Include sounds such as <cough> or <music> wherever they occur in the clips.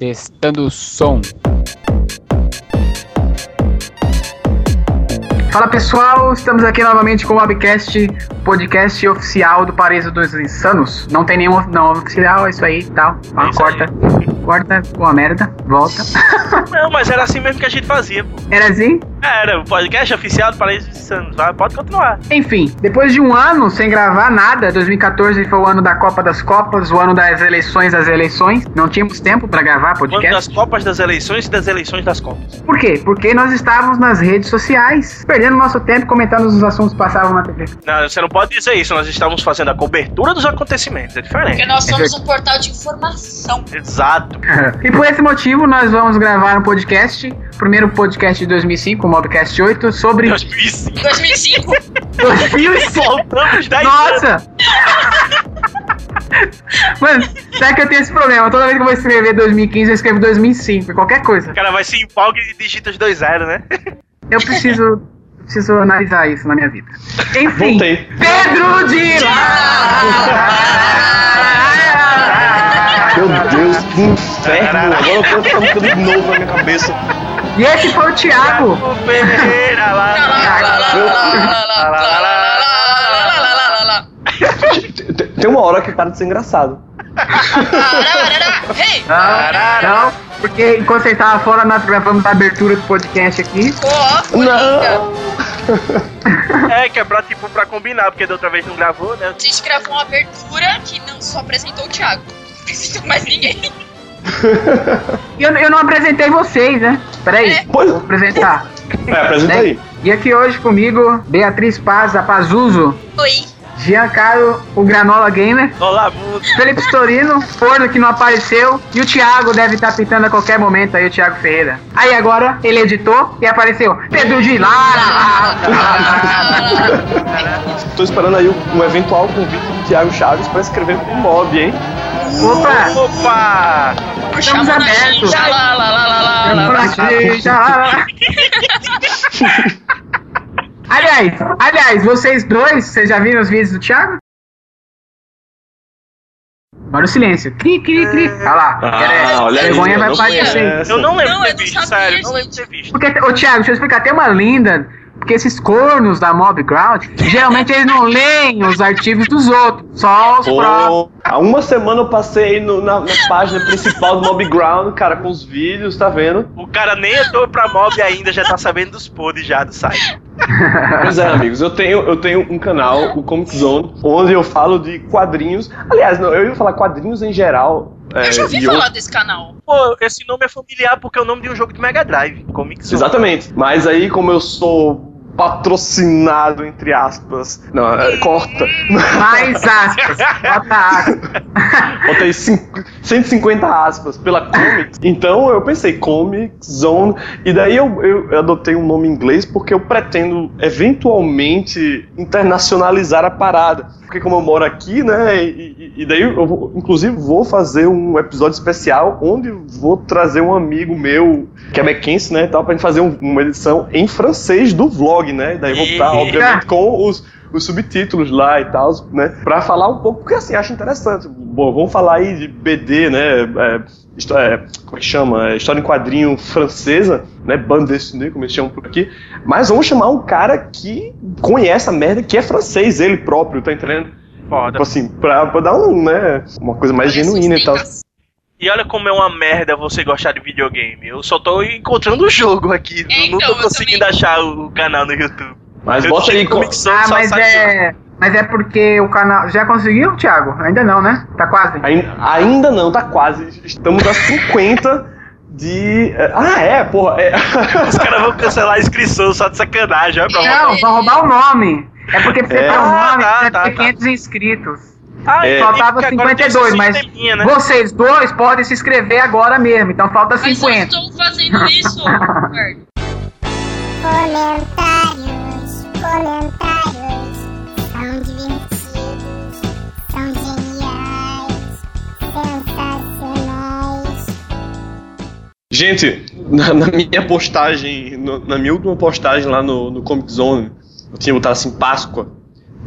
Testando o som. Fala pessoal, estamos aqui novamente com o Webcast, podcast oficial do Paraíso dos Insanos. Não tem nenhum não oficial, é isso aí, tal. Tá? É corta, corta, uma merda, volta. Não, mas era assim mesmo que a gente fazia, pô. Era assim? Era, o podcast oficial do Paraíso dos Insanos. Vai, pode continuar. Enfim, depois de um ano sem gravar nada, 2014 foi o ano da Copa das Copas, o ano das eleições das eleições. Não tínhamos tempo pra gravar Quando das podcast. Copas das eleições e das eleições das Copas. Por quê? Porque nós estávamos nas redes sociais, perdendo nosso tempo comentando os assuntos que passavam na TV. Não, você não pode dizer isso, nós estávamos fazendo a cobertura dos acontecimentos, é Porque diferente. nós somos um portal de informação. Exato. <laughs> E por esse motivo, nós vamos gravar um podcast, primeiro podcast de 2005, o Mobcast 8, sobre 2005. 2005? 2005. Voltamos 10 anos. Nossa! Mano, sabe que eu tenho esse problema? Toda vez que eu vou escrever 2015, eu escrevo 2005, qualquer coisa. O cara vai se empolga e digita os dois zero, né? Eu preciso, preciso analisar isso na minha vida. Enfim, Voltei. Pedro de! Meu Deus, que inferno! Agora eu tô música de novo na minha cabeça. E esse foi o Thiago. Lá, lá, lá, Tem uma hora que cara desengraçado. não, não, porque enquanto você estava fora, nós gravamos a abertura do podcast aqui. Não. é, que é pra, tipo, pra combinar, porque da outra vez não gravou, né? A gente gravou uma abertura que não só apresentou o Thiago. Não apresentou mais ninguém. <laughs> Eu, eu não apresentei vocês, né? Peraí, É. Pois, vou apresentar. é, apresenta Né? aí. E aqui hoje comigo, Beatriz Paz, a Pazuzo, Oi. Giancarlo, o Granola Gamer, Olá, mundo. Felipe Storino, Forno que não apareceu, e o Thiago deve estar pintando a qualquer momento aí, o Thiago Ferreira. Aí agora ele editou e apareceu Pedro de Lara! <laughs> Tô esperando aí um eventual convite do Thiago Chaves pra escrever um mob, hein? Opa! Opa! Na abertos. Lá, lá, lá, lá, lá, lá, lá. <laughs> aliás, aliás, vocês dois, vocês já viram os vídeos do Thiago? Agora o silêncio. Cri, cri, cri. Olha lá. Ah, olha aí, vergonha vai pagar conhece. vocês. Eu não lembro Não, de ter visto, sério, não lembro de ter visto. Porque, ô Thiago, deixa eu explicar, tem uma linda. Porque esses cornos da Mobground, geralmente eles não leem os artigos dos outros, só os próprios. Pô, há uma semana eu passei no- na, na página principal do Mobground, cara, com os vídeos, tá vendo? O cara nem entrou pra mob ainda, já tá sabendo dos pods já do site. Pois é, amigos, eu tenho, eu tenho um canal, o Comic Zone, onde eu falo de quadrinhos. Aliás, não, eu ia falar quadrinhos em geral. É, Eu já ouvi falar desse canal. Pô, esse nome é familiar porque é o nome de um jogo de Mega Drive, Comic Zone. Exatamente. Mas aí, como eu sou patrocinado, entre aspas. Não, é, corta. Mais aspas. Bota aspas. <laughs> Botei cinco- 150 aspas pela Comics. Então eu pensei, Comic Zone. E daí eu, eu adotei um nome em inglês porque eu pretendo eventualmente internacionalizar a parada. Porque como eu moro aqui, né? E, e- daí eu vou, inclusive vou fazer um episódio especial onde vou trazer um amigo meu, que é Mackenzie, né? Tal, pra gente fazer um- uma edição em francês do vlog, né? Daí vou estar, obviamente, com os, os subtítulos lá e tal, né? Pra falar um pouco, porque assim, acho interessante. Bom, vamos falar aí de BD, né? É, é, como é que chama? É, História em quadrinho francesa, né? Bande dessinée, como eles chamam por aqui. Mas vamos chamar um cara que conhece a merda, que é francês, ele próprio, tá entendendo? Foda. Tipo assim, pra, pra dar um, né? Uma coisa mais genuína e tal. E olha como é uma merda você gostar de videogame. Eu só tô encontrando o jogo aqui. É, não então, tô eu conseguindo também. achar o canal no YouTube. Mas Eu bota aí. Zone, Ah, só mas é. Mas é porque o canal. Já conseguiu, Thiago? Ainda não, né? Tá quase. Ainda, ainda não, tá quase. Estamos a 50 de. Ah, é, porra. É. Os caras vão cancelar a inscrição só de sacanagem. Pra Não, vão roubar o nome. É porque você É. ter o nome, Ah, tá, você tá, tem tá. 500 inscritos. Ah, É. Faltava porque agora tem 52, esse mas né? vocês dois podem se inscrever agora mesmo, então falta Mas eu 50. estou fazendo isso. <laughs> Comentários, comentários são divertidos, são geniais, sensacionais. Gente, na, na minha postagem, no- na minha última postagem lá no, no Comic Zone, eu tinha botado assim: Páscoa,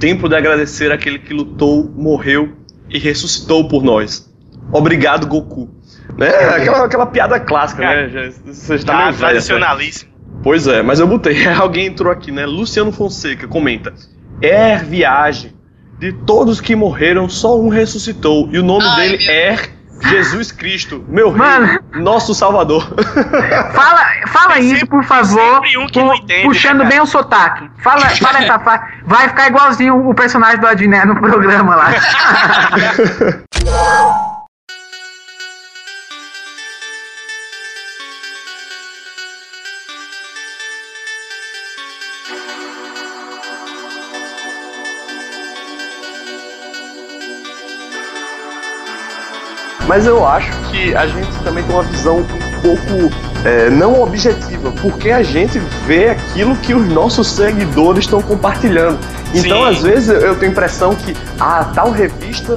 tempo de agradecer aquele que lutou, morreu e ressuscitou por nós. Obrigado, Goku. Né? Aquela, aquela piada clássica, né? Você está Tá velho, né? tradicionalíssimo. Pois é, mas eu botei. <laughs> Alguém entrou aqui, né? Luciano Fonseca comenta. É viagem. De todos que morreram, só um ressuscitou. E o nome Ai, dele meu é Jesus Cristo, meu rei, Mano. nosso Salvador. Fala, fala Tem isso, sempre- por favor. um entende, puxando né, cara? bem o sotaque. Fala, fala essa parte. Vai ficar igualzinho o personagem do Adnet no programa lá. <laughs> Mas eu acho que a gente também tem uma visão um pouco é, não objetiva, porque a gente vê aquilo que os nossos seguidores estão compartilhando. Então, Sim. às vezes, eu tenho a impressão que a tal revista,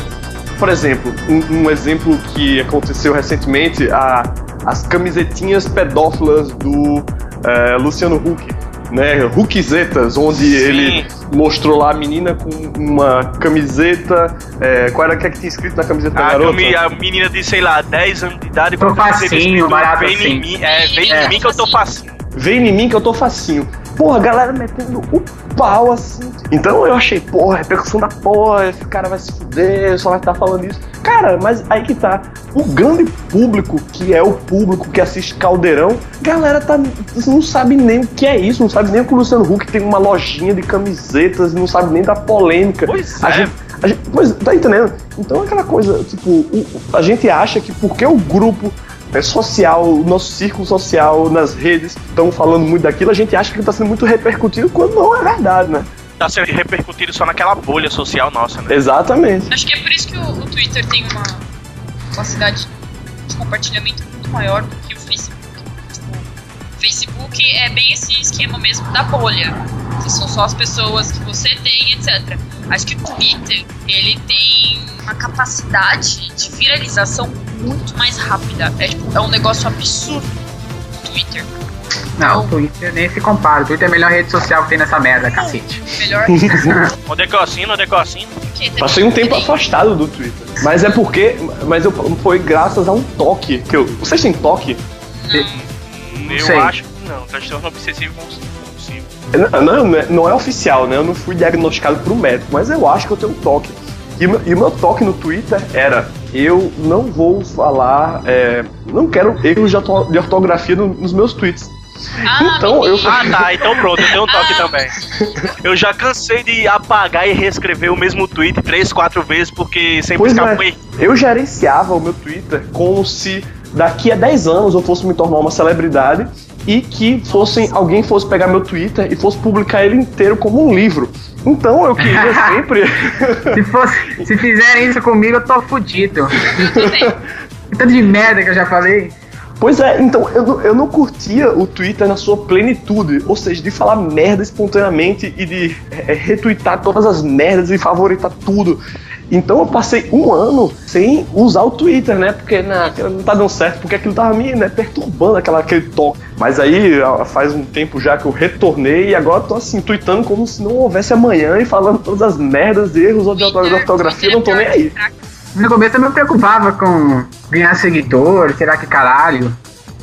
por exemplo, um, um exemplo que aconteceu recentemente, a, as camisetinhas pedófilas do é, Luciano Huck. Né, Huckzetas, onde Sim. ele mostrou lá a menina com uma camiseta. é, qual era o que, é que tinha escrito na camiseta da A, garota? cami- a menina de, sei lá, 10 anos de idade. Tô facinho, escrito, barato vem assim." Em mim, é, vem É. em mim que eu tô facinho. Vem em mim que eu tô facinho. Porra, a galera metendo o pau assim. Então eu achei, porra, repercussão da porra, esse cara vai se fuder, só vai estar falando isso. Cara, mas aí que tá. O grande público, que é o público que assiste Caldeirão, galera tá, não sabe nem o que é isso, não sabe nem que o Luciano Huck tem uma lojinha de camisetas, não sabe nem da polêmica. Pois A é. gente- a gente- pois, tá entendendo? Então é aquela coisa, tipo, o- a gente acha que porque o grupo é social, o nosso círculo social nas redes estão falando muito daquilo, a gente acha que está sendo muito repercutido quando não é verdade, né? Tá sendo repercutido só naquela bolha social nossa, né? Exatamente. Acho que é por isso que o, o Twitter tem uma capacidade de compartilhamento muito maior do que o Facebook. O Facebook é bem esse esquema mesmo da bolha. Que são só as pessoas que você tem, etc. Acho que o Twitter, ele tem uma capacidade de viralização muito mais rápida. É, tipo, é um negócio absurdo o Twitter. Não, o Twitter nem se compara. O Twitter é a melhor rede social que tem nessa merda, cacete. <laughs> Melhor Onde é que eu assino? Onde é que eu assino? Passei um tempo afastado do Twitter. Mas é porque. Mas eu, foi graças a um toque. Que eu, vocês têm toque? Eu sei. acho que não. Transtorno obsessivo compulsivo. Não, não, não é- não é oficial, né? Eu não fui diagnosticado por um médico, mas eu acho que eu tenho um toque. E, o meu- e o meu toque no Twitter era: eu não vou falar, é, não quero erros de de ortografia no- nos meus tweets. Ah, Então, eu- Ah, tá. Então pronto, eu tenho um toque Ah. também. Eu já cansei de apagar e reescrever o mesmo tweet três, quatro vezes, porque sempre ficava é. Eu gerenciava o meu Twitter como se daqui a 10 anos eu fosse me tornar uma celebridade e que fossem alguém fosse pegar meu Twitter e fosse publicar ele inteiro como um livro. Então eu queria <laughs> sempre. Se, fosse, se fizerem isso comigo, eu tô fudido. <laughs> Tanto de merda que eu já falei. Pois é, então eu, não- eu não curtia o Twitter na sua plenitude, ou seja, de falar merda espontaneamente e de é, retweetar todas as merdas e favoritar tudo. Então eu passei um ano sem usar o Twitter, né? Porque na, não tá dando certo, porque aquilo tava me né, perturbando aquela, aquele toque. Mas aí faz um tempo já que eu retornei e agora eu tô assim, tweetando como se não houvesse amanhã e falando todas as merdas, erros de orto- de ortografia, eu não tô nem aí. No começo eu me preocupava com ganhar seguidor, será que caralho.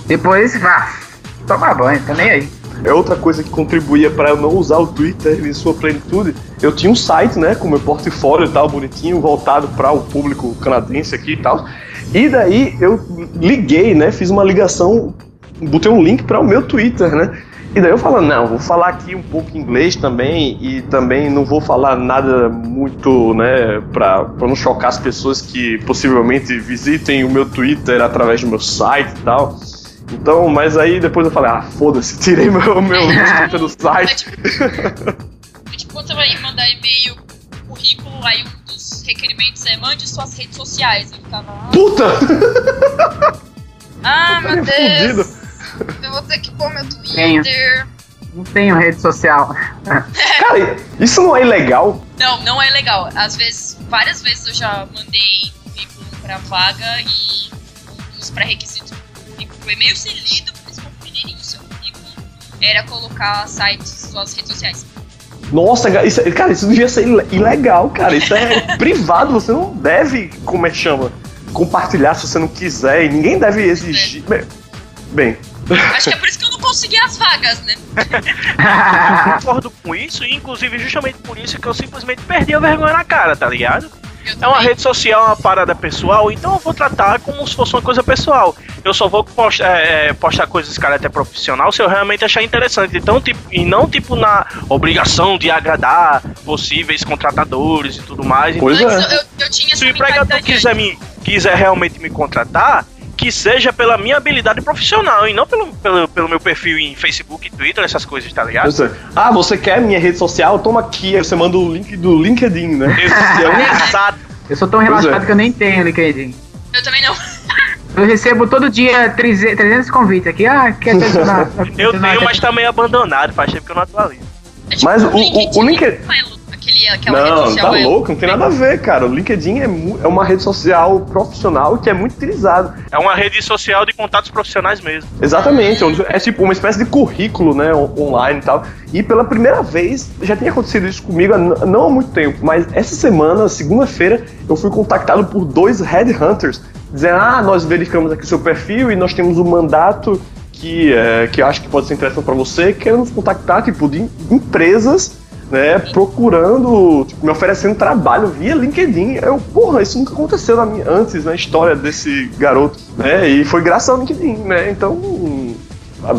Depois, vá, tomar banho, tô nem aí. É outra coisa que contribuía para eu não usar o Twitter em sua plenitude. Eu tinha um site, né, com meu portfólio e tal, bonitinho, voltado para o público canadense aqui e tal. E daí eu liguei, né, fiz uma ligação, botei um link para o meu Twitter, né? E daí eu falo, não, vou falar aqui um pouco inglês também e também não vou falar nada muito, né, pra não chocar as pessoas que possivelmente visitem o meu Twitter através do meu site e tal. Então, mas aí depois eu falei, ah, foda-se, tirei meu, meu <laughs> Twitter do É site. tipo, é tipo quando você vai mandar e-mail, currículo, aí um dos requerimentos é mande suas redes sociais. Eu ficava, ah, Puta! ah, meu. Deus, eu vou ter que pôr meu Tenho. Twitter. Não tenho rede social. <laughs> Cara, isso não é ilegal? Não, não é legal. Às vezes, várias vezes eu já mandei currículo pra vaga e um dos pré-requisitos meio ser lido, for pequenininho o seu currículo, era colocar sites, suas redes sociais. Nossa, cara, isso, cara, isso devia ser ile- ilegal, cara. Isso é <laughs> privado, você não deve, como é que chama? compartilhar se você não quiser, e ninguém deve exigir. Bem, bem, Acho que é por isso que eu não consegui as vagas, né? <laughs> Eu concordo com isso, e inclusive justamente por isso que eu simplesmente perdi a vergonha na cara, tá ligado? É uma rede social, uma parada pessoal, então eu vou tratar como se fosse uma coisa pessoal. Eu só vou postar, é, é, postar coisas de caráter profissional se eu realmente achar interessante. Então, tipo, e não tipo na obrigação de agradar possíveis contratadores e tudo mais. Pois então, é. Eu, eu tinha se o empregador quiser, me, quiser realmente me contratar, que seja pela minha habilidade profissional e não pelo, pelo, pelo meu perfil em Facebook, Twitter, essas coisas, tá ligado? é. Ah, você quer minha rede social? Toma aqui. Aí você manda o link do LinkedIn, né? <laughs> Exato. Eu sou tão Pois relaxado é. que eu nem tenho LinkedIn. Eu também não. Eu recebo todo dia 300 300 convites aqui. Ah, quer adicionar? <laughs> Eu tenho, mas tá meio abandonado, faz tempo que eu não atualizo. É tipo Mas o- o- o LinkedIn- é Aquele, aquela rede Não, social tá é- louco, não tem nada a ver, cara. O LinkedIn é, é uma rede social profissional que é muito utilizada. É uma rede social de contatos profissionais mesmo. Exatamente, onde- é tipo uma espécie de currículo, né, on- online e tal. E pela primeira vez, já tinha acontecido isso comigo não há muito tempo, mas essa semana, segunda-feira, eu fui contactado por dois headhunters, dizendo, ah, nós verificamos aqui o seu perfil e nós temos um mandato que, é, que eu acho que pode ser interessante para você, queremos contactar, tipo, de empresas, né, procurando, tipo, me oferecendo trabalho via LinkedIn. Eu, porra, isso nunca aconteceu na minha, antes na história desse garoto, né, e foi graças ao LinkedIn, né, então...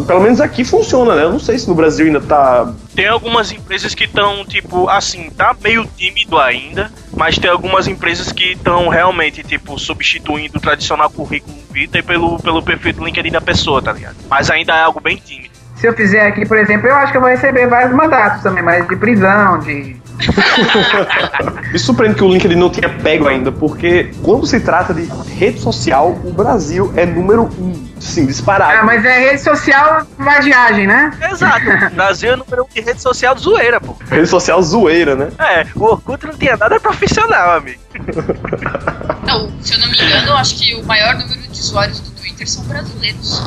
Pelo menos aqui funciona, né? Eu não sei se no Brasil ainda tá. Tem algumas empresas que estão, tipo, assim, tá meio tímido ainda, mas tem algumas empresas que estão realmente, tipo, substituindo o tradicional currículo vitae pelo, pelo perfil do LinkedIn da pessoa, tá ligado? Mas ainda é algo bem tímido. Se eu fizer aqui, por exemplo, eu acho que eu vou receber vários mandatos também, mas de prisão, de. <laughs> Me surpreende que o LinkedIn não tenha pego ainda, porque quando se trata de rede social, o Brasil é número um, sim, disparado. Ah, mas é rede social vadiagem, né? Exato. <laughs> O Brasil é número um de rede social zoeira, pô. Rede social zoeira, né? É, o Orkut não tinha nada profissional, amigo. Não, se eu não me engano, eu acho que o maior número de usuários do Twitter são brasileiros.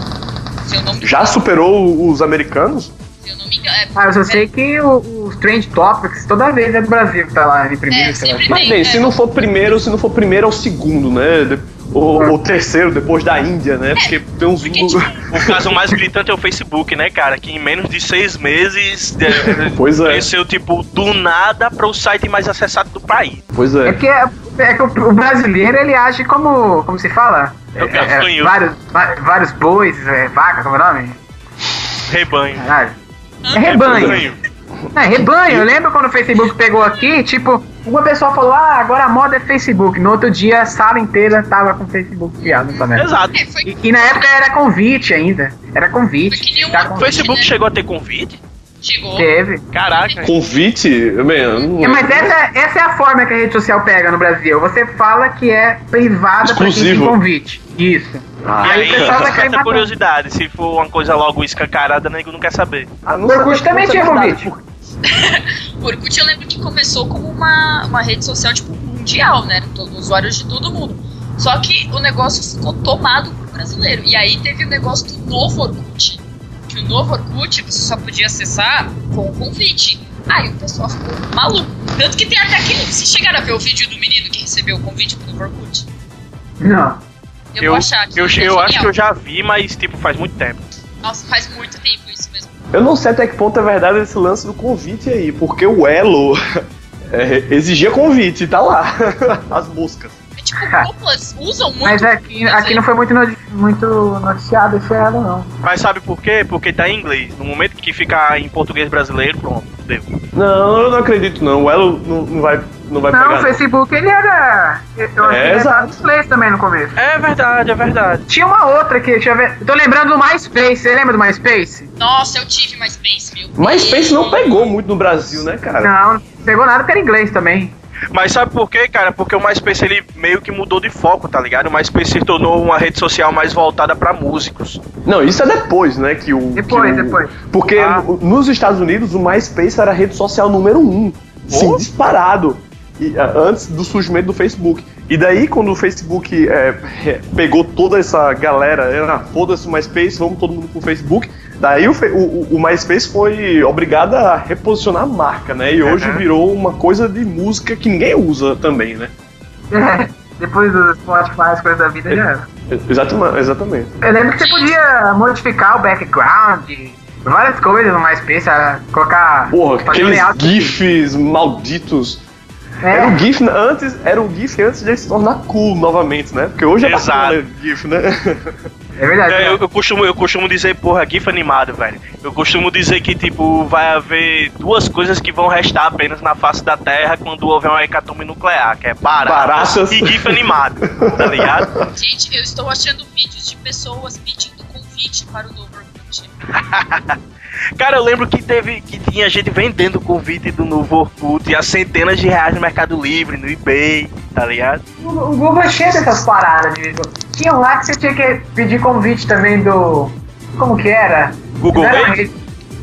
Já superou os americanos? Se eu não me engano. É, Ah, eu só sei que o- os Trend Topics toda vez é do Brasil que tá lá em primeiro. É, Mas bem, é, se não for primeiro, se não for primeiro, é o segundo, né? De- Ou o terceiro, depois da Índia, né? Porque tem uns. porque, tipo, O caso mais gritante é o Facebook, né, cara? Que em menos de seis meses é, <laughs> Pois é. cresceu, tipo, do nada para o site mais acessado do país. Pois É é. que, é, é que o, o brasileiro ele age como. Como se fala? É o gafanhoto. vários, vários bois, é, vaca, como é o nome? Rebanho. Caralho. É rebanho. Rebanho. É, rebanho. Eu lembro quando o Facebook pegou aqui, tipo, uma pessoa falou, ah, agora a moda é Facebook. No outro dia a sala inteira tava com Facebook criado, não tá Exato. É, foi, E, e na época era convite ainda. Era convite. Foi que nem Tá O com- Facebook né? chegou a ter convite? Chegou. Teve. Caraca. Convite? Não É, mas essa, essa é a forma que a rede social pega no Brasil. Você fala que é privada pra quem tem convite. Isso. Ah, Aí aí, o pessoal vai cair matando. curiosidade, se for uma coisa logo escancarada, nego não quer saber. Ah, não O Orkut sei também tinha convite. <laughs> Orkut eu lembro que começou como uma, uma rede social tipo mundial, né? Todo, usuários de todo mundo. Só que o negócio ficou tomado por brasileiro. E aí teve o negócio do novo Orkut. Que o novo Orkut você só podia acessar com convite. Aí o pessoal ficou maluco. Tanto que tem até aquele. Vocês chegaram a ver o vídeo do menino que recebeu o convite pro novo Orkut? Não. Eu, Eu, vou achar eu, é eu genial. acho que eu já vi, mas tipo, faz muito tempo. Nossa, faz muito tempo isso mesmo. Eu não sei até que ponto é verdade esse lance do convite aí, porque o Elo <laughs> é, exigia convite, tá lá. <laughs> As buscas. É tipo, duplas usam muito. Mas aqui, aqui não foi muito, muito noticiado esse ela, não. Mas sabe por quê? Porque tá em inglês. No momento que ficar em português brasileiro, pronto, deu. Não, eu não acredito não. O Elo não, não vai, não vai Não, pegar. o Facebook ele era. Eu acho que É, ele era exato. também no começo. É verdade, é verdade. Tinha uma outra que, deixa eu ver. Tô lembrando do MySpace, você lembra do MySpace? Nossa, eu tive MySpace, meu. Mas Space não pegou muito no Brasil, né, cara? Não, não pegou nada que era inglês também. Mas sabe por quê, cara? Porque o MySpace ele meio que mudou de foco, tá ligado? O MySpace se tornou uma rede social mais voltada pra músicos. Não, isso é depois, né? Que o, Depois, que o- depois. Porque Ah. no- nos Estados Unidos o MySpace era a rede social número um. Sim, Oh. disparado. E, ah, antes do surgimento do Facebook. E daí, quando o Facebook é, pegou toda essa galera, era foda-se o MySpace, vamos todo mundo pro Facebook. Daí o, o, o- MySpace foi obrigado a reposicionar a marca, né? E hoje Uhum. virou uma coisa de música que ninguém usa também, né? <laughs> Depois do Spotify, as coisas da vida já era. Exatamente. exatamente. Eu lembro que você podia modificar o background, várias coisas no MySpace, colocar. Porra, aqueles layout. GIFs malditos. É. Era o GIF antes, era o GIF antes de ele se tornar cool novamente, né? Porque hoje é Exato. bacana o GIF, né? <laughs> É verdade. É, eu, eu costumo, eu costumo dizer, porra, GIF animado, velho. Eu costumo dizer que, tipo, vai haver duas coisas que vão restar apenas na face da Terra quando houver uma hecatombe nuclear, que é baratas Baratas. e GIF animado, tá ligado? <laughs> Gente, eu estou achando vídeos de pessoas pedindo convite para o novo Orkut. <laughs> Cara, eu lembro que teve que tinha gente vendendo convite do novo Orkut a centenas de reais no Mercado Livre, no eBay, tá ligado? O o Google é cheio dessas paradas de Tinha um lá que você tinha que pedir convite também do. Como que era? Google Não Wave?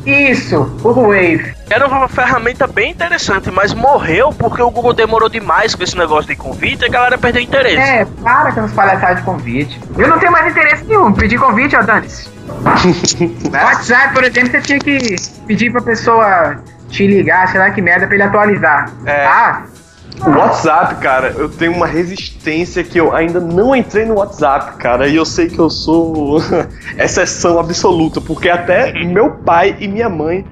Isso, Google Wave. Era uma ferramenta bem interessante, mas morreu porque o Google demorou demais com esse negócio de convite e a galera perdeu interesse. É, para com essas palhaçadas de convite. Eu não tenho mais interesse nenhum. Pedir convite, ó, dane-se. <laughs> WhatsApp, por exemplo, você tinha que pedir pra pessoa te ligar, sei lá que merda, pra ele atualizar. É. Ah, O WhatsApp, cara, eu tenho uma resistência que eu ainda não entrei no WhatsApp, cara, e eu sei que eu sou <laughs> exceção absoluta, porque até <laughs> meu pai e minha mãe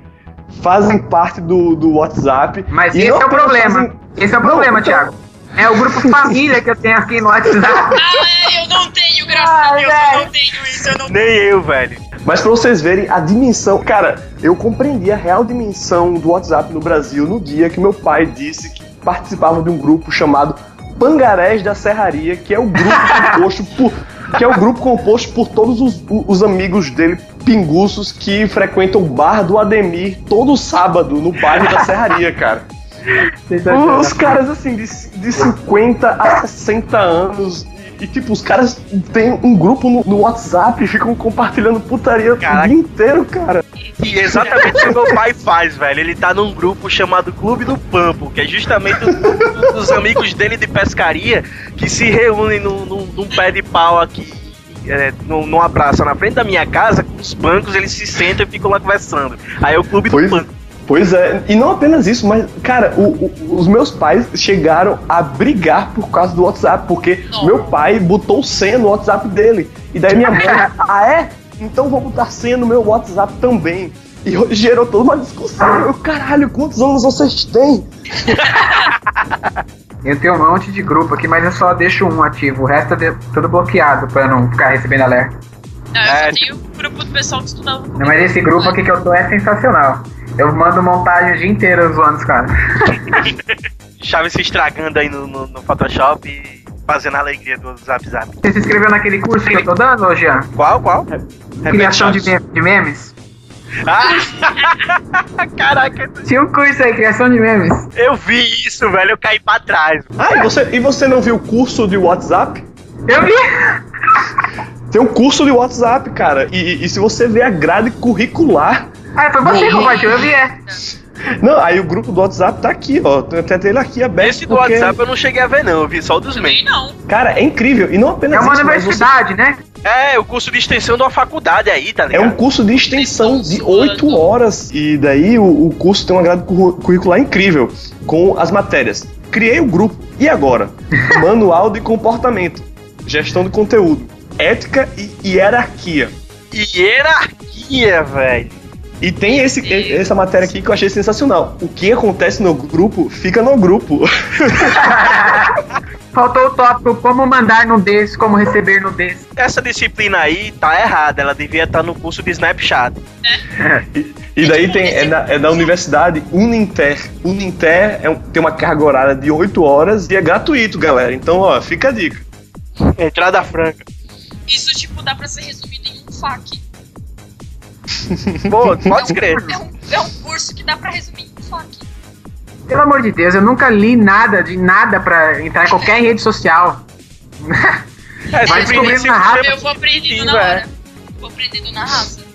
fazem parte do, do WhatsApp. mas esse não é o problema. fazem- Esse é o problema, então- Thiago. É o grupo família que eu tenho aqui no WhatsApp. <laughs> Ah, é, eu não tenho, graças a Ai, Deus, eu velho. não tenho isso, eu não Nem eu, velho. Mas pra vocês verem a dimensão. Cara, eu compreendi a real dimensão do WhatsApp no Brasil no dia que meu pai disse que participava de um grupo chamado Pangarés da Serraria, que é o grupo <laughs> composto por. Que é o grupo composto por todos os, os amigos dele, pinguços, que frequentam o bar do Ademir todo sábado no bairro da Serraria, cara. Os caras, assim, de, de 50 a 60 anos. E, tipo, os caras têm um grupo no, no WhatsApp e ficam compartilhando putaria Caraca. o dia inteiro, cara. E exatamente o que meu pai faz, velho. Ele tá num grupo chamado Clube do Pampo, que é justamente o grupo dos amigos dele de pescaria que se reúnem num, num- num pé de pau aqui. É, num- numa praça na frente da minha casa, com os bancos, eles se sentam e ficam lá conversando. Aí é o Clube Pois- do Pampo. Pois é, e não apenas isso, mas, cara, o- o- os meus pais chegaram a brigar por causa do WhatsApp, porque Não. meu pai botou senha no WhatsApp dele. E daí minha mãe, <laughs> ah é? Então vou botar senha no meu WhatsApp também. E gerou toda uma discussão. Eu, caralho, quantos anos vocês têm? <laughs> Eu tenho um monte de grupo aqui, mas eu só deixo um ativo. O resto é de- tudo bloqueado pra não ficar recebendo alerta. Não, eu É, só tenho o grupo do pessoal que estudava comigo. Não, mas esse grupo aqui que eu tô é sensacional. Eu mando montagem o dia inteiro zoando os caras. <laughs> Chaves se estragando aí no, no- no Photoshop e fazendo a alegria do Zap Zap. Você se inscreveu naquele curso que eu tô dando, ô Jean? Qual, qual? Criação de, Repete, me- de memes? Ah! <laughs> Caraca, Tinha um curso aí, criação de memes. eu vi isso, velho. Eu caí pra trás. Ah, e você, e você não viu o curso de WhatsApp? Eu vi! Tem um curso de WhatsApp, cara. E, e se você ver a grade curricular. Ah, foi você que compartilhou, eu vi, é. Não, aí o grupo do WhatsApp tá aqui, ó. Tem até ele aqui aberto. Esse do porque- WhatsApp eu não cheguei a ver, não. Eu vi só o dos memes. não. Cara, é incrível. E não apenas É uma isso, mas você- universidade, né? É, o curso de extensão de uma faculdade aí, tá É ligado? um curso de extensão de Eles estão 8 zoando. horas. E daí o, o curso tem uma grade curricular incrível. Com as matérias. Criei o grupo. E agora? <laughs> Manual de comportamento. Gestão de conteúdo. Ética e hierarquia. Hierarquia, velho. E tem esse, e- essa matéria aqui que eu achei sensacional. O que acontece no grupo, fica no grupo. <laughs> Faltou o tópico como mandar no desse, como receber no desse. Essa disciplina aí tá errada. Ela devia estar no curso de Snapchat. <laughs> E, e daí tem, é, da, é da universidade Uninter. Uninter é um- tem uma carga horária de 8 horas e é gratuito, galera. Então, ó, fica a dica. Entrada franca. Isso, tipo, dá pra ser resumido em um FAQ. Pô, <laughs> pode escrever. É um, é um curso que dá pra resumir em um FAQ. Pelo amor de Deus, eu nunca li nada de nada pra entrar em qualquer <laughs> rede social. É, Vai descobrindo na raça. Eu vou aprendendo na hora. Vou aprendendo na raça.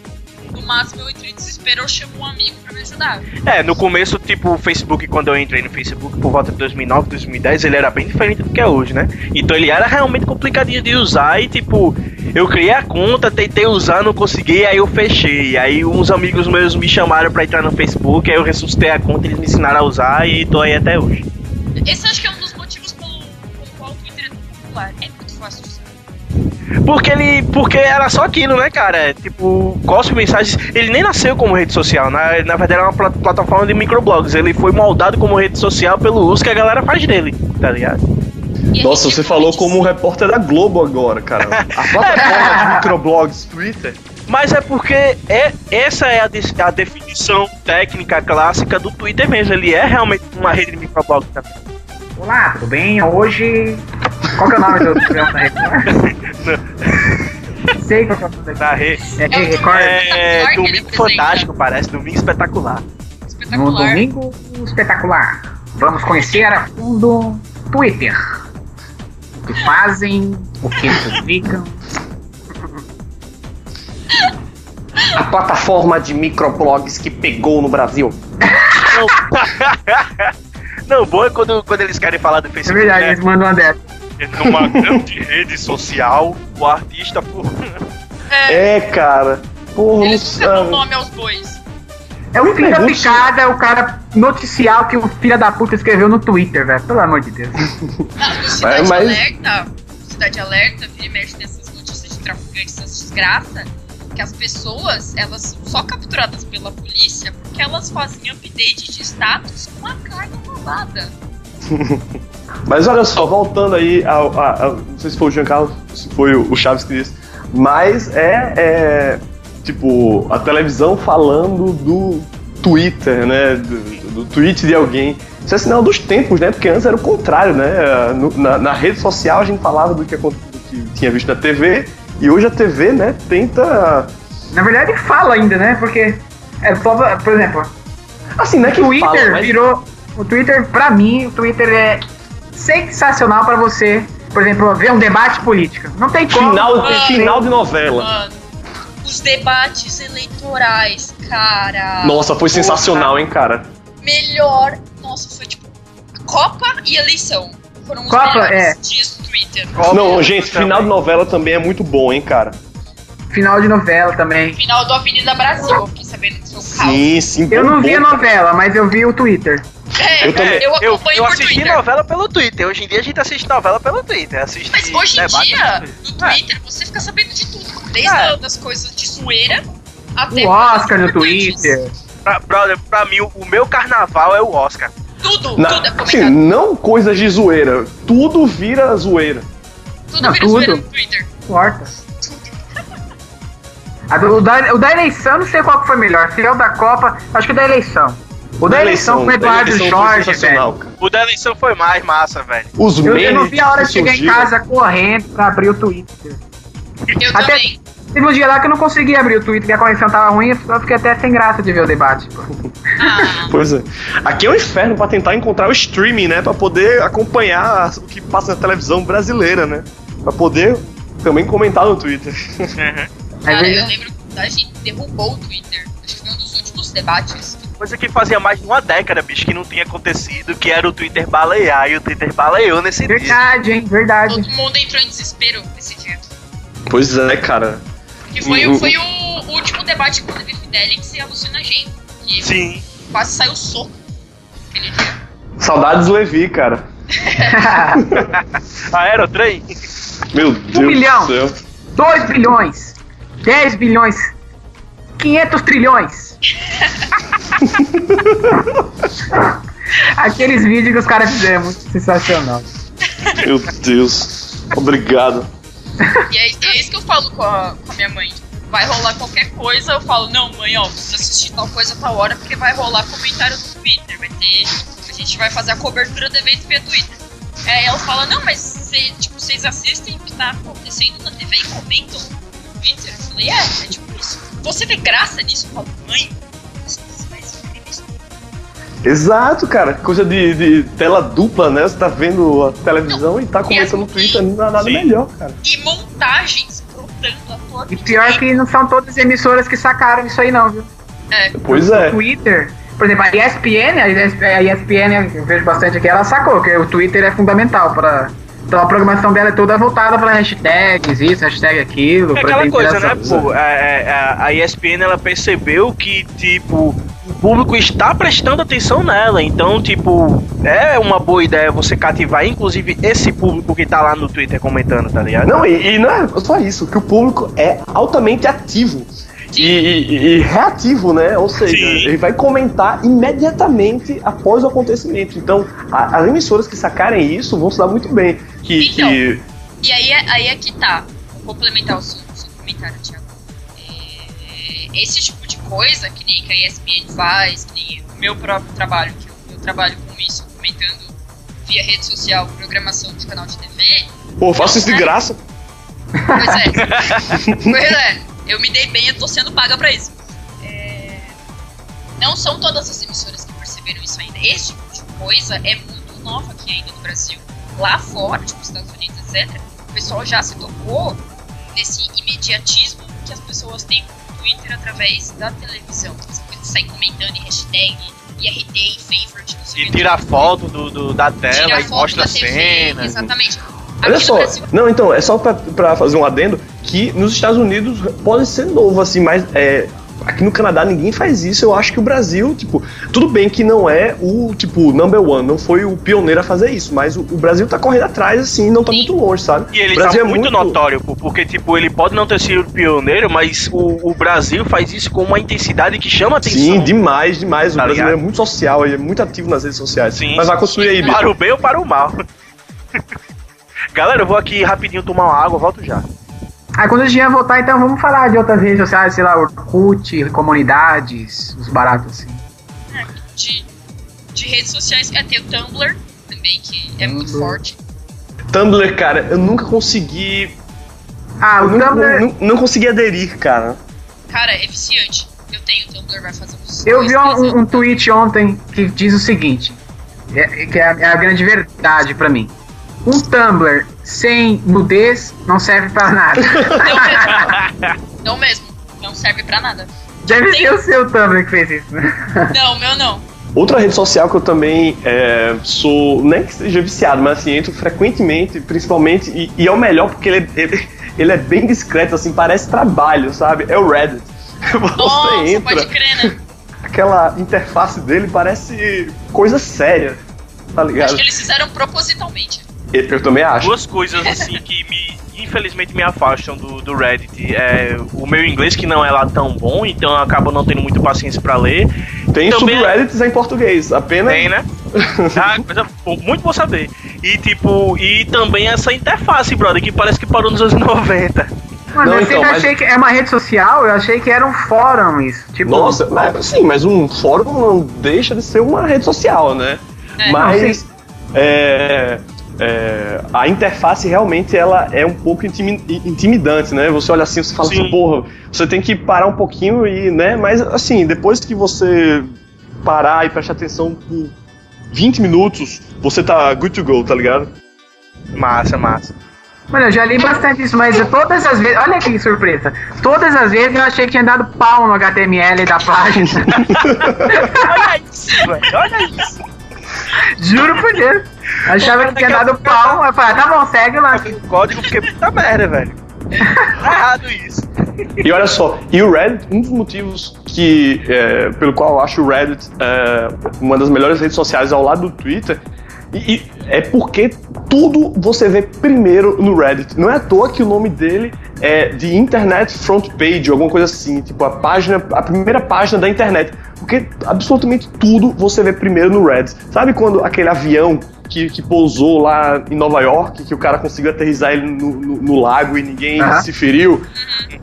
Máximo, eu entro em desespero, eu chamo um amigo pra me ajudar. É, no começo, tipo, o Facebook, quando eu entrei no Facebook por volta de 2009, 2010, ele era bem diferente do que é hoje, né? Então ele era realmente complicadinho de usar e, tipo, eu criei a conta, tentei usar, não consegui, aí eu fechei. Aí uns amigos meus me chamaram pra entrar no Facebook, aí eu ressuscitei a conta, eles me ensinaram a usar e tô aí até hoje. Esse acho que é um dos motivos pelo, pelo qual o Twitter é tão Porque ele. Porque era só aquilo, né, cara? Tipo, Gospel Mensagens, ele nem nasceu como rede social. Na, na verdade, era uma pla- plataforma de microblogs. Ele foi moldado como rede social pelo uso que a galera faz dele, tá ligado? Nossa, você é falou como um repórter da Globo agora, cara. A <laughs> plataforma de microblogs Twitter. Mas é porque é, essa é a, de- a definição técnica clássica do Twitter mesmo. Ele é realmente uma rede de microblog também. Olá, tudo bem? Hoje. Qual que é o nome do programa da Record? Sei qual que é o nome da rede. É, É Record. É, Espetacular que ele Domingo apresenta. Fantástico, parece. Domingo Espetacular. No espetacular. domingo espetacular. Vamos conhecer a fundo Twitter. O que fazem, o que publicam. A plataforma de microblogs que pegou no Brasil. <laughs> Não, bom é quando, quando eles querem falar do É Facebook. verdade, né? eles mandam uma dessa. Numa grande rede social, o artista, pô. É, É, cara. Porra, eles não sabe. nome aos bois. É o filho da picada, é o cara noticiar o que o filho da puta escreveu no Twitter, velho. Pelo amor de Deus. Na, no Cidade mas- Alerta, Cidade Alerta, vira e mexe nessas notícias de traficantes, essas desgraça, que as pessoas, elas são só capturadas pela polícia porque elas fazem update de status com a carga roubada. Mas olha só, voltando aí ao. não sei se foi o Giancarlo, se foi o o Chaves que disse. Mas é, é, Tipo, a televisão falando do Twitter, né? Do, do tweet de alguém. Isso é sinal dos tempos, né? Porque antes era o contrário, né? Na, na rede social a gente falava do que, do que tinha visto na TV. E hoje a TV, né, tenta. Na verdade, fala ainda, né? Porque, é, por exemplo, Assim, né? o Que Twitter fala, mas- virou. O Twitter, pra mim, o Twitter é sensacional pra você, por exemplo, ver um debate político. Não tem como. Final, Mano. final de novela. Mano, os debates eleitorais, cara. Nossa, foi sensacional, hein, cara. Melhor. Nossa, foi tipo. Copa e eleição. Foram os Copa, melhores é. dias do Twitter. Não, gente, final de novela também é muito bom, hein, cara. Final de novela também. Final do Avenida Brasil, eu fiquei sabendo que foi um caos. Sim, sim. Eu não bom, vi a cara. novela, mas eu vi o Twitter. É, Eu também. eu Eu, eu assisti Twitter. novela pelo Twitter. Hoje em dia a gente assiste novela pelo Twitter. Assiste Mas hoje em dia, no Twitter. Twitter, você fica sabendo de tudo. Desde É. das coisas de zoeira até O Oscar no. Twitter. Pra, brother, pra mim, o, meu carnaval é o Oscar. Tudo, Na- tudo é assim, não coisas de zoeira. Tudo vira zoeira. tudo não, vira tudo. zoeira no Twitter. Importa. A do- o, da, o da eleição, eu não sei qual que foi melhor. Se é o da Copa, acho que o da eleição. O da, eleição, com o da Eduardo eleição foi Jorge, velho. O da eleição foi mais massa, velho. Os Eu, memes eu não vi a hora de que chegar em casa correndo pra abrir o Twitter. Eu Até- também. Teve um dia lá que eu não consegui abrir o Twitter, que a conexão tava ruim, eu fiquei até sem graça de ver o debate. Ah, <laughs> Pois é. Aqui é um inferno pra tentar encontrar o streaming, né? Pra poder acompanhar o que passa na televisão brasileira, né? Pra poder também comentar no Twitter. Cara, eu lembro que a gente derrubou o Twitter. Acho que foi um dos últimos debates. Coisa que fazia mais de uma década, bicho, que não tinha acontecido, que era o Twitter balear. E o Twitter baleou nesse dia. Verdade, hein? Verdade. Todo mundo entrou em desespero nesse dia. Pois é, cara. Porque foi, Uhum. o- foi o último debate com o Fidelix e a Luciana Genro. Que Sim. quase saiu soco aquele dia. Saudades Levi, cara. <laughs> Aerotrem? Meu Deus milhão. do céu. 2 bilhões, 10 bilhões, 500 trilhões. <laughs> <laughs> Aqueles vídeos que os caras fizeram, muito sensacional. Meu Deus. Obrigado. E é, é isso que eu falo com a, com a minha mãe. Vai rolar qualquer coisa, eu falo, não, mãe, ó, precisa assistir tal coisa a tal hora, porque vai rolar comentário no Twitter. Vai ter. A gente vai fazer a cobertura do evento via Twitter. Aí ela fala, não, mas cê, tipo, vocês assistem o que tá acontecendo na TV e comentam no Twitter? Eu falei, é, é tipo isso. Você vê graça nisso? Eu falo, mãe. Exato, cara. Coisa de, de tela dupla, né? Você tá vendo a televisão e tá comentando no Twitter. Não dá nada Sim. melhor, cara. E montagens brotando a torta. E pior que não são todas as emissoras que sacaram isso aí não, viu? É, Pois O é. Twitter, por exemplo, a ESPN, a ESPN, eu vejo bastante aqui, ela sacou que o Twitter é fundamental para então a programação dela é toda voltada para hashtags, isso, hashtag aquilo, É pra aquela coisa, né, pô? A, a, a ESPN ela percebeu que, tipo, o público está prestando atenção nela. Então, tipo, é uma boa ideia você cativar, inclusive, esse público que tá lá no Twitter comentando, tá ligado? Não, e, e não é só isso, que o público é altamente ativo. E, e- e reativo, né? Ou seja, Sim. ele vai comentar imediatamente após o acontecimento. Então, a- as emissoras que sacarem isso vão se dar muito bem. Que, Então. que E aí, é- aí é que tá. Vou complementar o seu, o seu comentário, Thiago. Esse tipo de coisa, que nem que a ESPN faz, que nem o meu próprio trabalho, que eu, eu trabalho com isso, comentando via rede social, programação de canal de TV. pô, faço isso de graça. Pois é. <laughs> pois é. Eu me dei bem, eu tô sendo paga pra isso. É, não são todas as emissoras que perceberam isso ainda. Esse tipo de coisa é muito nova aqui ainda no Brasil. Lá fora, tipo Estados Unidos, etc., o pessoal já se tocou nesse imediatismo que as pessoas têm Twitter através da televisão. As coisas saem comentando em hashtag, IRT, e favorite, não sei o E tira foto do, do- da tela Tira e mostra a TV, cena. Exatamente. Olha Aqui no só, Brasil, não, então, é só pra, pra fazer um adendo que nos Estados Unidos pode ser novo, assim, mas é, aqui no Canadá ninguém faz isso. Eu acho que o Brasil, tipo, tudo bem que não é o, tipo, number one, não foi o pioneiro a fazer isso, mas o, o Brasil tá correndo atrás, assim, não tá Sim. muito longe, sabe? E ele o Brasil tá muito, notório, pô, porque, tipo, ele pode não ter sido pioneiro, mas o, o Brasil faz isso com uma intensidade que chama atenção. Sim, demais, demais. O Tá brasileiro ligado? é muito social, ele é muito ativo nas redes sociais. Sim. Mas vai construir aí, Para Bia. o bem ou para o mal. <laughs> Galera, eu vou aqui rapidinho tomar uma água, volto já. Aí quando a gente ia voltar, então vamos falar de outras redes sociais, sei lá, Orkut, comunidades, os baratos assim. de, de redes sociais, é, tem o Tumblr também, que é muito Tumblr. forte. Tumblr, cara, eu nunca consegui. Ah, Eu o nunca, Tumblr. não, não consegui aderir, cara. Cara, é viciante. Eu tenho o Tumblr, vai fazer uns Eu dois, vi um, um tweet ontem que diz o seguinte, é- que é a, é a grande verdade pra mim. Um Tumblr sem nudez não serve pra nada. <laughs> <laughs> Não mesmo. Não mesmo. Não serve pra nada. Deve ser o seu Tumblr que fez isso. né? <laughs> Não, o meu não. Outra rede social que eu também é, sou, é que seja viciado, mas assim, entro frequentemente, principalmente, e, e é o melhor porque ele, ele, ele é bem discreto, assim, parece trabalho, sabe? É o Reddit. Você Nossa, entra, pode crer, né? aquela interface dele parece coisa séria, tá Acho ligado? que eles fizeram propositalmente. Eu, também acho. Duas coisas assim que me infelizmente me afastam do, do Reddit. É o meu inglês que não é lá tão bom, então eu acabo não tendo muita paciência pra ler. Tem também- subreddits em português, apenas. Tem, né? <laughs> Ah, coisa bo- muito bom saber. E tipo, e também essa interface, brother, que parece que parou nos anos 90. Mano, Não, eu então, sempre mas- achei que é uma rede social, eu achei que era um fórum isso. Tipo, Nossa, mas, sim, mas um fórum não deixa de ser uma rede social, né? É. mas é, é, a interface realmente ela é um pouco intimi- intimidante, né? Você olha assim, você fala Sim. assim, porra, você tem que parar um pouquinho e, né? Mas assim, depois que você parar e prestar atenção por 20 minutos, você tá good to go, tá ligado? Massa, massa. Mano, eu já li bastante isso, mas todas as vezes. Olha que surpresa. Todas as vezes eu achei que tinha dado pau no HTML da página. <laughs> Olha isso, velho. Olha isso. Juro por Deus. Achava que tinha dado pau. Eu falei, tá bom, segue lá. O código porque puta merda, velho. Tá errado isso. E olha só, e o Reddit, um dos motivos que, é, pelo qual eu acho o Reddit é, uma das melhores redes sociais ao lado do Twitter, e, e é porque tudo você vê primeiro no Reddit. Não é à toa que o nome dele é de Internet Front Page, alguma coisa assim, tipo a página, a primeira página da internet. Porque absolutamente tudo você vê primeiro no Reddit. Sabe quando aquele avião que, que pousou lá em Nova York, que o cara conseguiu aterrissar ele no, no- no lago e ninguém Aham. se feriu?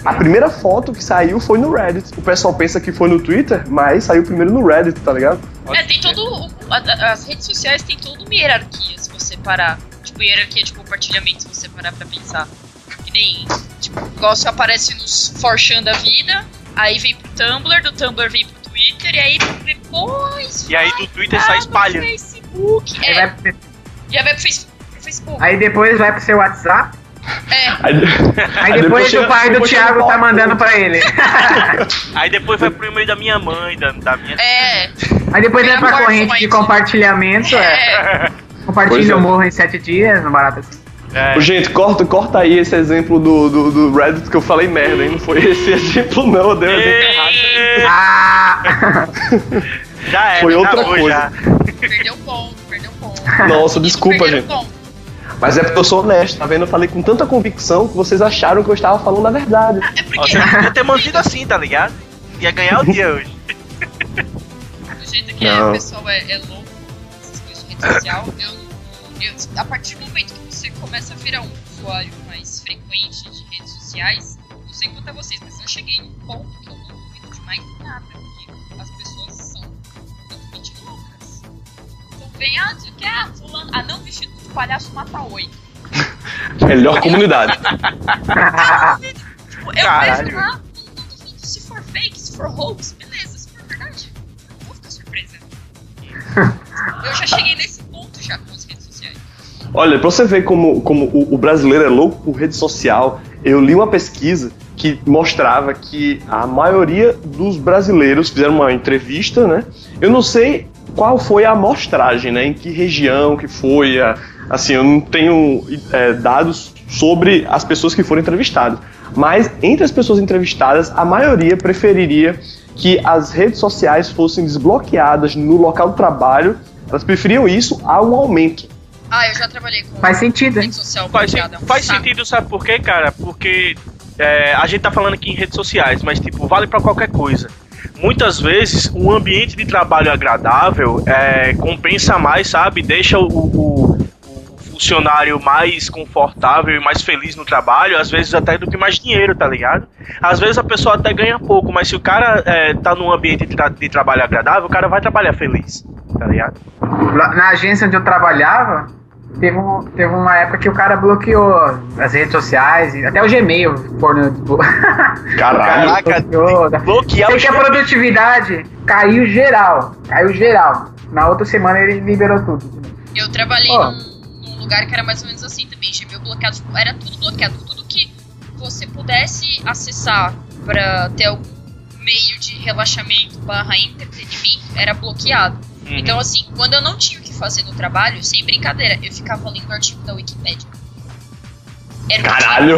A primeira foto que saiu foi no Reddit. O pessoal pensa que foi no Twitter, mas saiu primeiro no Reddit, tá ligado? É, tem todo. As redes sociais têm toda uma hierarquia, se você parar. Tipo, hierarquia de compartilhamento, se você parar pra pensar. Nem. Tipo, o negócio aparece nos Forchan da vida, aí vem pro Tumblr, do Tumblr vem pro Twitter, e aí depois. E aí do Twitter sai no espalhando. Facebook. Aí, É, vai pro- já vai pro Face- pro Facebook. aí depois vai pro seu WhatsApp. É, Aí, Aí depois, chega- o pai do depois Thiago tá mandando pra ele. <laughs> Aí depois vai pro e-mail da minha mãe, da, da minha. é. Aí depois vai pra a corrente de compartilhamento. É. É. Compartilha é. o morro em sete dias, no barato assim. É. Gente, corta, corta aí esse exemplo do, do, do Reddit que eu falei merda, hein? Não foi esse exemplo, não. Eu dei um exemplo errado. Ah! <laughs> Já era, Foi outra acabou coisa. já. Perdeu ponto, perdeu ponto. Nossa, desculpa, gente. ponto. Mas é porque eu sou honesto, tá vendo? Eu falei com tanta convicção que vocês acharam que eu estava falando a verdade. É Ó, porque, Você podia ter mantido assim, tá ligado? Ia ganhar o dia hoje. do jeito que o pessoal é, é louco, essas coisas de rede social, eu, eu, a partir do momento que você começa a virar um usuário mais frequente de redes sociais, não sei quanto a vocês, mas eu cheguei num ponto que eu não duvido de mais nada, porque as pessoas são totalmente loucas. Então vem, ah, tu quer, ah, fulano, ah não, vestido de palhaço mata oito. <laughs> Melhor comunidade. Tipo, eu Caralho. vejo lá, não, duvido, se for fake, se for hoax, beleza, se for verdade, eu vou ficar surpresa. <laughs> eu já cheguei nesse Olha, pra você ver como, como o, o brasileiro é louco por rede social, eu li uma pesquisa que mostrava que a maioria dos brasileiros fizeram uma entrevista, né? Eu não sei qual foi a amostragem, né? Em que região que foi, a- assim, eu não tenho é, dados sobre as pessoas que foram entrevistadas. Mas entre as pessoas entrevistadas, a maioria preferiria que as redes sociais fossem desbloqueadas no local do trabalho. Elas preferiam isso a um aumento. Ah, eu já trabalhei com Faz sentido, rede social Faz, faz sentido, sabe por quê, cara? Porque é, a gente tá falando aqui em redes sociais, mas tipo, vale pra qualquer coisa. Muitas vezes um ambiente de trabalho agradável é, compensa mais, sabe? Deixa o, o- o funcionário mais confortável e mais feliz no trabalho, às vezes até do que mais dinheiro, tá ligado? Às vezes a pessoa até ganha pouco, mas se o cara é, tá num ambiente de, tra- de trabalho agradável, o cara vai trabalhar feliz, tá ligado? Na agência onde eu trabalhava, teve, um, teve uma época que o cara bloqueou as redes sociais, e até o Gmail. Forno, <laughs> Caralho. Caraca, bloqueou, da- bloquear Sei o que a produtividade caiu geral. Caiu geral. Na outra semana ele liberou tudo. Eu trabalhei Ó. num, num lugar que era mais ou menos assim também, Gmail bloqueado, tipo, era tudo bloqueado, tudo que você pudesse acessar pra ter algum meio de relaxamento barra entretenimento era bloqueado. Uhum. Então assim, quando eu não tinha o fazer no trabalho, sem brincadeira, eu ficava lendo o artigo da Wikipedia. Era o Caralho.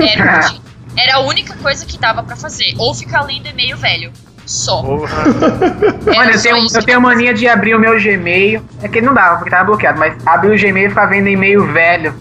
Era, o. <laughs> Era a única coisa que dava pra fazer. Ou ficar lendo e-mail velho. Só. Mano, eu tenho, eu tenho mania de abrir o meu Gmail. É que não dava, porque tava bloqueado, mas abrir o Gmail e ficar vendo e-mail velho.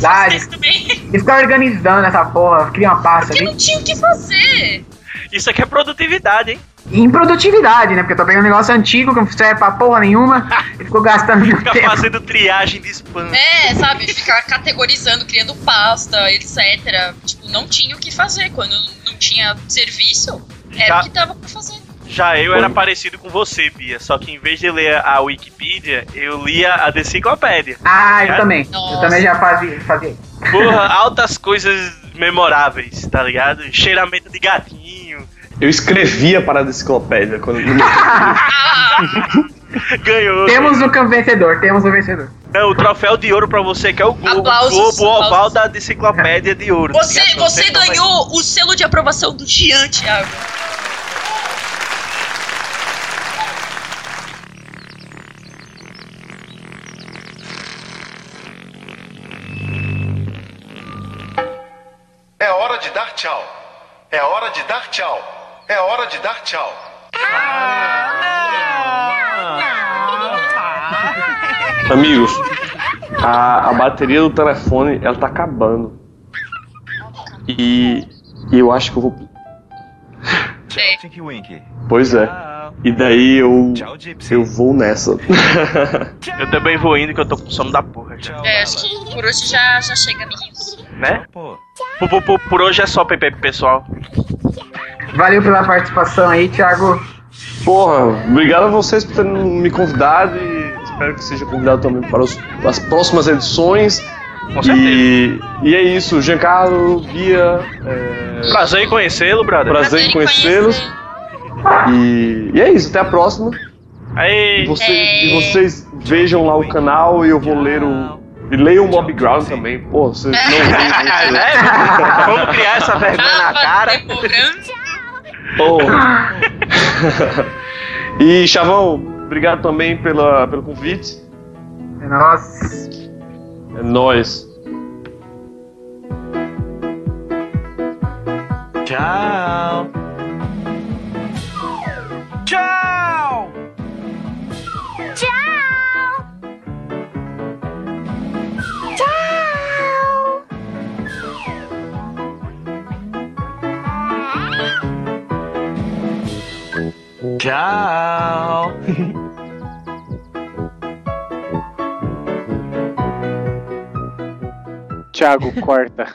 Lá, fazia isso também. E ficar organizando essa porra, cria uma pasta Porque ali. não tinha o que fazer. Isso aqui é produtividade, hein? E improdutividade, né? Porque eu tô pegando um negócio antigo que não serve pra porra nenhuma <laughs> e ficou gastando meu Fica tempo. fazendo triagem de spam. É, sabe? Ficar categorizando, criando pasta, etc. Tipo, não tinha o que fazer. Quando não tinha serviço, era Já- o que dava pra fazer. Já eu era parecido com você, Bia. Só que em vez de ler a Wikipedia, eu lia a Deciclopédia. Ah, eu também. Nossa. Eu também já fazia. fazia. Porra, <laughs> altas coisas memoráveis, tá ligado? Cheiramento de gatinho. Eu escrevia para a enciclopédia quando <laughs> Ganhou. Temos o um vencedor, temos o vencedor. Não, o troféu de ouro pra você, que é o Globo, Aplausos, Globo Oval aplausos. da Deciclopédia de Ouro. tá você você ganhou o selo de aprovação do Gian, Thiago. É hora de dar tchau. É hora de dar tchau. É hora de dar tchau. Amigos, a, a bateria do telefone ela tá acabando. E, e eu acho que eu vou. Pois é. E daí eu. Tchau. Eu vou nessa. Eu também vou indo que eu tô com sono da porra já. Tchau, É, acho que por hoje já, já chega, amiguinhos. Né? Pô, Por, por- por- por hoje é só PP, pessoal. Valeu pela participação aí, Thiago. Porra, obrigado a vocês por terem me convidado e espero que seja convidado também para os- as próximas edições. Com certeza. E, e é isso, Giancarlo, Bia, é, Prazer em conhecê-lo, brother. prazer em conhecê-los. E, e é isso, até a próxima. Aí, E, você- É. e vocês vejam lá o canal e eu vou ler o. E leiam o Mob Ground também. Pô, vocês não né? <laughs> Vamos criar essa vergonha na cara. Demorando. Pô. <laughs> e Chavão, obrigado também pela, pelo convite. Nossa. É nóis. tchau. Tchau. Thiago, corta.